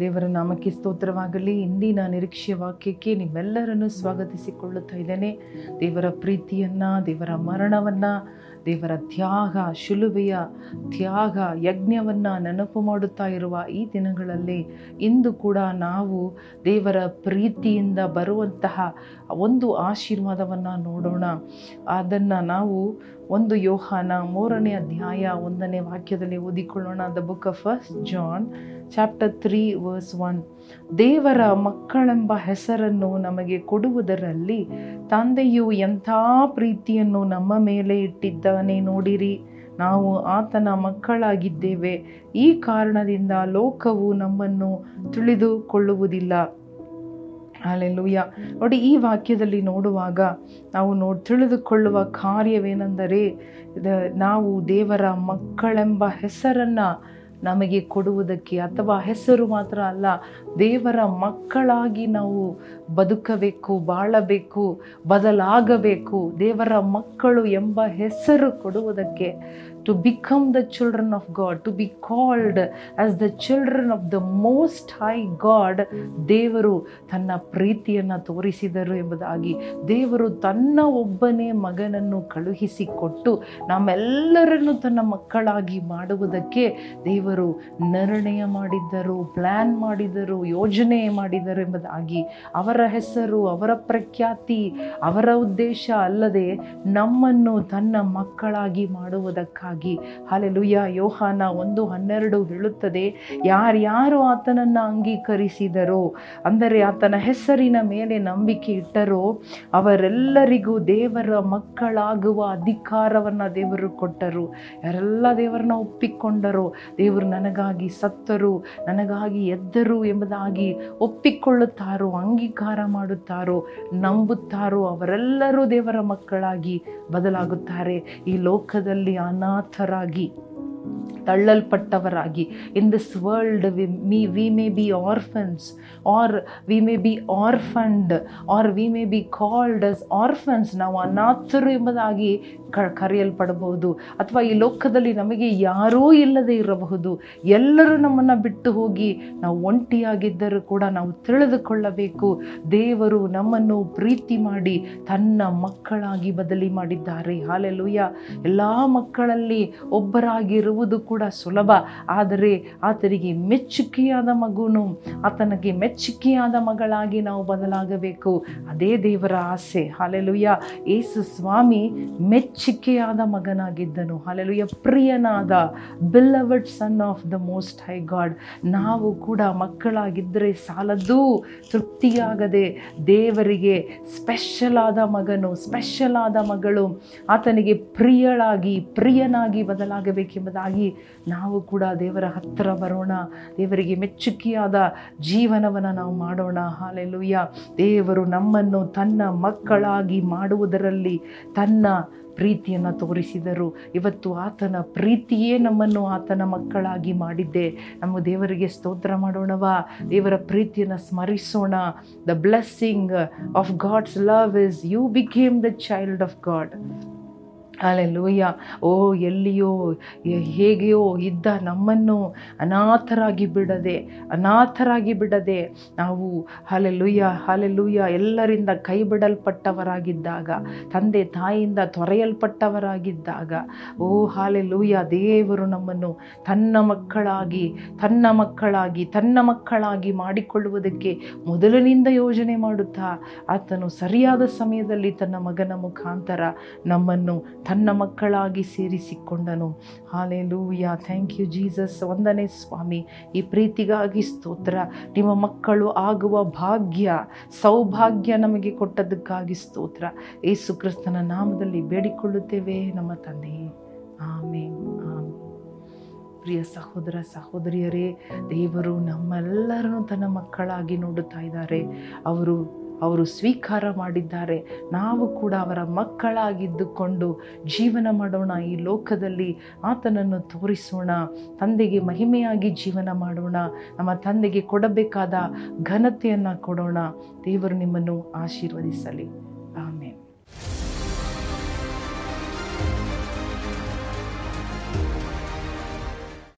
ದೇವರ ನಾಮಕ್ಕೆ ಸ್ತೋತ್ರವಾಗಲಿ. ಇಂದಿನ ನಿರೀಕ್ಷೆ ವಾಕ್ಯಕ್ಕೆ ನಿಮ್ಮೆಲ್ಲರನ್ನು ಸ್ವಾಗತಿಸಿಕೊಳ್ಳುತ್ತಾ ಇದ್ದೇನೆ. ದೇವರ ಪ್ರೀತಿಯನ್ನು ದೇವರ ಮರಣವನ್ನು ದೇವರ ತ್ಯಾಗ, ಶಿಲುಬೆಯ ತ್ಯಾಗ, ಯಜ್ಞವನ್ನು ನೆನಪು ಮಾಡುತ್ತಾ ಇರುವ ಈ ದಿನಗಳಲ್ಲಿ ಇಂದು ಕೂಡ ನಾವು ದೇವರ ಪ್ರೀತಿಯಿಂದ ಬರುವಂತಹ ಒಂದು ಆಶೀರ್ವಾದವನ್ನು ನೋಡೋಣ. ಅದನ್ನು ನಾವು ಒಂದು ಯೋಹಾನ ಮೂರನೇ ಅಧ್ಯಾಯ ಒಂದನೇ ವಾಕ್ಯದಲ್ಲಿ ಓದಿಕೊಳ್ಳೋಣ. The book of first John chapter three verse one ದೇವರ ಮಕ್ಕಳೆಂಬ ಹೆಸರನ್ನು ನಮಗೆ ಕೊಡುವುದರಲ್ಲಿ ತಂದೆಯು ಎಂಥ ಪ್ರೀತಿಯನ್ನು ನಮ್ಮ ಮೇಲೆ ಇಟ್ಟಿದ್ದಾನೆ ನೋಡಿರಿ. ನಾವು ಆತನ ಮಕ್ಕಳಾಗಿದ್ದೇವೆ. ಈ ಕಾರಣದಿಂದ ಲೋಕವು ನಮ್ಮನ್ನು ತಿಳಿದುಕೊಳ್ಳುವುದಿಲ್ಲ. ಅಲ್ಲೆಲ್ಲೂಯ್ಯ ನೋಡಿ, ಈ ವಾಕ್ಯದಲ್ಲಿ ನೋಡುವಾಗ ನಾವು ನೋಡಿ ತಿಳಿದುಕೊಳ್ಳುವ ಕಾರ್ಯವೇನೆಂದರೆ ನಾವು ದೇವರ ಮಕ್ಕಳೆಂಬ ಹೆಸರನ್ನು ನಮಗೆ ಕೊಡುವುದಕ್ಕೆ ಅಥವಾ ಹೆಸರು ಮಾತ್ರ ಅಲ್ಲ, ದೇವರ ಮಕ್ಕಳಾಗಿ ನಾವು ಬದುಕಬೇಕು, ಬಾಳಬೇಕು, ಬದಲಾಗಬೇಕು, ದೇವರ ಮಕ್ಕಳು ಎಂಬ ಹೆಸರು ಕೊಡುವುದಕ್ಕೆ to become the children of God to be called as the children of the most high God ದೇವರು ತನ್ನ ಪ್ರೀತಿಯನ್ನು ತೋರಿಸಿದರು ಎಂಬುದಾಗಿ, ದೇವರು ತನ್ನ ಒಬ್ಬನೇ ಮಗನನ್ನು ಕಳುಹಿಸಿಕೊಟ್ಟು ನಮ್ಮೆಲ್ಲರನ್ನು ತನ್ನ ಮಕ್ಕಳಾಗಿ ಮಾಡುವುದಕ್ಕೆ ದೇವರು ನಿರ್ಣಯ ಮಾಡಿದ್ದರು ಪ್ಲ್ಯಾನ್ ಮಾಡಿದರು ಯೋಜನೆ ಮಾಡಿದರು ಎಂಬುದಾಗಿ, ಅವರ ಹೆಸರು, ಅವರ ಪ್ರಖ್ಯಾತಿ, ಅವರ ಉದ್ದೇಶ ಅಲ್ಲದೆ ನಮ್ಮನ್ನು ತನ್ನ ಮಕ್ಕಳಾಗಿ ಮಾಡುವುದಕ್ಕಾಗಿ ಹಾಲೆಲುಯ್ಯ ಯೋಹಾನ ಒಂದು ಹನ್ನೆರಡು ಹೇಳುತ್ತದೆ, ಯಾರ್ಯಾರು ಆತನನ್ನು ಅಂಗೀಕರಿಸಿದರೋ, ಅಂದರೆ ಆತನ ಹೆಸರಿನ ಮೇಲೆ ನಂಬಿಕೆ ಇಟ್ಟರೋ, ಅವರೆಲ್ಲರಿಗೂ ದೇವರ ಮಕ್ಕಳಾಗುವ ಅಧಿಕಾರವನ್ನು ದೇವರು ಕೊಟ್ಟರು. ಯಾರೆಲ್ಲ ದೇವರನ್ನ ಒಪ್ಪಿಕೊಂಡರೋ, ದೇವರು ನನಗಾಗಿ ಸತ್ತರು, ನನಗಾಗಿ ಎದ್ದರು ಎಂಬುದಾಗಿ ಒಪ್ಪಿಕೊಳ್ಳುತ್ತಾರೋ, ಅಂಗೀಕಾರ ಮಾಡುತ್ತಾರೋ, ನಂಬುತ್ತಾರೋ, ಅವರೆಲ್ಲರೂ ದೇವರ ಮಕ್ಕಳಾಗಿ ಬದಲಾಗುತ್ತಾರೆ. ಈ ಲೋಕದಲ್ಲಿ ಅನಾಥರಾಗಿ ತಳ್ಳಲ್ಪಟ್ಟವರಾಗಿ. In this world we me we may be orphans or we may be orphaned or we may be called as orphans ನಾವು ಅನಾಥರು ಎಂಬುದಾಗಿ ಕರೆಯಲ್ಪಡಬಹುದು. ಅಥವಾ ಈ ಲೋಕದಲ್ಲಿ ನಮಗೆ ಯಾರೂ ಇಲ್ಲದೆ ಇರಬಹುದು. ಎಲ್ಲರೂ ನಮ್ಮನ್ನು ಬಿಟ್ಟು ಹೋಗಿ ನಾವು ಒಂಟಿಯಾಗಿದ್ದರೂ ಕೂಡ ನಾವು ತಿಳಿದುಕೊಳ್ಳಬೇಕು. ದೇವರು ನಮ್ಮನ್ನು ಪ್ರೀತಿ ಮಾಡಿ ತನ್ನ ಮಕ್ಕಳಾಗಿ ಬದಲಿ ಮಾಡಿದ್ದಾರೆ. ಹಾಲೆಲುಯ್ಯ ಎಲ್ಲ ಮಕ್ಕಳಲ್ಲಿ ಒಬ್ಬರಾಗಿರುವುದು ಸುಲಭ. ಆದರೆ ಆತನಿಗೆ ಮೆಚ್ಚುಗೆಯಾದ ಮಗುನು, ಆತನಿಗೆ ಮೆಚ್ಚುಗೆಯಾದ ಮಗಳಾಗಿ ನಾವು ಬದಲಾಗಬೇಕು. ಅದೇ ದೇವರ ಆಸೆ. ಹಾಲೆಲುಯ್ಯ ಏಸು ಸ್ವಾಮಿ ಮೆಚ್ಚುಗೆಯಾದ ಮಗನಾಗಿದ್ದನು. Hallelujah ಪ್ರಿಯನಾದ beloved son of the most high God ನಾವು ಕೂಡ ಮಕ್ಕಳಾಗಿದ್ದರೆ ಸಾಲದು, ತೃಪ್ತಿಯಾಗದೆ ದೇವರಿಗೆ ಸ್ಪೆಷಲ್ ಆದ ಮಗನು ಸ್ಪೆಷಲ್ ಆದ ಮಗಳು, ಆತನಿಗೆ ಪ್ರಿಯಳಾಗಿ, ಪ್ರಿಯನಾಗಿ ಬದಲಾಗಬೇಕೆಂಬುದಾಗಿ ನಾವು ಕೂಡ ದೇವರ ಹತ್ತಿರ ಬರೋಣ, ದೇವರಿಗೆ ಮೆಚ್ಚುಗೆಯಾದ ಜೀವನವನ್ನು ನಾವು ಮಾಡೋಣ. ಹಾಲೆಲುಯ್ಯ ದೇವರು ನಮ್ಮನ್ನು ತನ್ನ ಮಕ್ಕಳಾಗಿ ಮಾಡುವುದರಲ್ಲಿ ತನ್ನ ಪ್ರೀತಿಯನ್ನು ತೋರಿಸಿದರು. ಇವತ್ತು ಆತನ ಪ್ರೀತಿಯೇ ನಮ್ಮನ್ನು ಆತನ ಮಕ್ಕಳಾಗಿ ಮಾಡಿದ್ದೆ. ನಮ್ಮ ದೇವರಿಗೆ ಸ್ತೋತ್ರ ಮಾಡೋಣವಾ. ದೇವರ ಪ್ರೀತಿಯನ್ನು ಸ್ಮರಿಸೋಣ. The blessing of God's love is you became the child of God alleluia ಓ, ಎಲ್ಲಿಯೋ ಹೇಗೆಯೋ ಇದ್ದ ನಮ್ಮನ್ನು ಅನಾಥರಾಗಿ ಬಿಡದೆ ಅನಾಥರಾಗಿ ಬಿಡದೆ ನಾವು ಹಾಲೆಲ್ಲೂಯ್ಯ ಹಾಲೆಲ್ಲೂಯ್ಯ ಎಲ್ಲರಿಂದ ಕೈ ಬಿಡಲ್ಪಟ್ಟವರಾಗಿದ್ದಾಗ ತಂದೆ ತಾಯಿಯಿಂದ ತೊರೆಯಲ್ಪಟ್ಟವರಾಗಿದ್ದಾಗ, ಓ ಹಾಲೆಲ್ಲೂಯ್ಯ ದೇವರು ನಮ್ಮನ್ನು ತನ್ನ ಮಕ್ಕಳಾಗಿ ತನ್ನ ಮಕ್ಕಳಾಗಿ ತನ್ನ ಮಕ್ಕಳಾಗಿ ಮಾಡಿಕೊಳ್ಳುವುದಕ್ಕೆ ಮೊದಲಿನಿಂದ ಯೋಜನೆ ಮಾಡುತ್ತಾ, ಆತನು ಸರಿಯಾದ ಸಮಯದಲ್ಲಿ ತನ್ನ ಮಗನ ಮುಖಾಂತರ ನಮ್ಮನ್ನು ತನ್ನ ಮಕ್ಕಳಾಗಿ ಸೇರಿಸಿಕೊಂಡನು. ಹಾಲೆಲೂಯ. ಥ್ಯಾಂಕ್ ಯು ಜೀಸಸ್ ಒಂದನೇ ಸ್ವಾಮಿ. ಈ ಪ್ರೀತಿಗಾಗಿ ಸ್ತೋತ್ರ. ನಿಮ್ಮ ಮಕ್ಕಳು ಆಗುವ ಭಾಗ್ಯ, ಸೌಭಾಗ್ಯ ನಮಗೆ ಕೊಟ್ಟದ್ದಕ್ಕಾಗಿ ಸ್ತೋತ್ರ. ಏಸು ಕ್ರಿಸ್ತನ ನಾಮದಲ್ಲಿ ಬೇಡಿಕೊಳ್ಳುತ್ತೇವೆ ನಮ್ಮ ತಂದೆಯೇ ಆಮೇನ್. ಪ್ರಿಯ ಸಹೋದರ, ಸಹೋದರಿಯರೇ, ದೇವರು ನಮ್ಮೆಲ್ಲರನ್ನು ತನ್ನ ಮಕ್ಕಳಾಗಿ ನೋಡುತ್ತಾ ಇದ್ದಾರೆ. ಅವರು ಅವರು ಸ್ವೀಕಾರ ಮಾಡಿದ್ದಾರೆ. ನಾವು ಕೂಡ ಅವರ ಮಕ್ಕಳಾಗಿದ್ದುಕೊಂಡು ಜೀವನ ಮಾಡೋಣ. ಈ ಲೋಕದಲ್ಲಿ ಆತನನ್ನು ತೋರಿಸೋಣ. ತಂದೆಗೆ ಮಹಿಮೆಯಾಗಿ ಜೀವನ ಮಾಡೋಣ. ನಮ್ಮ ತಂದೆಗೆ ಕೊಡಬೇಕಾದ ಘನತೆಯನ್ನು ಕೊಡೋಣ. ದೇವರು ನಿಮ್ಮನ್ನು ಆಶೀರ್ವದಿಸಲಿ.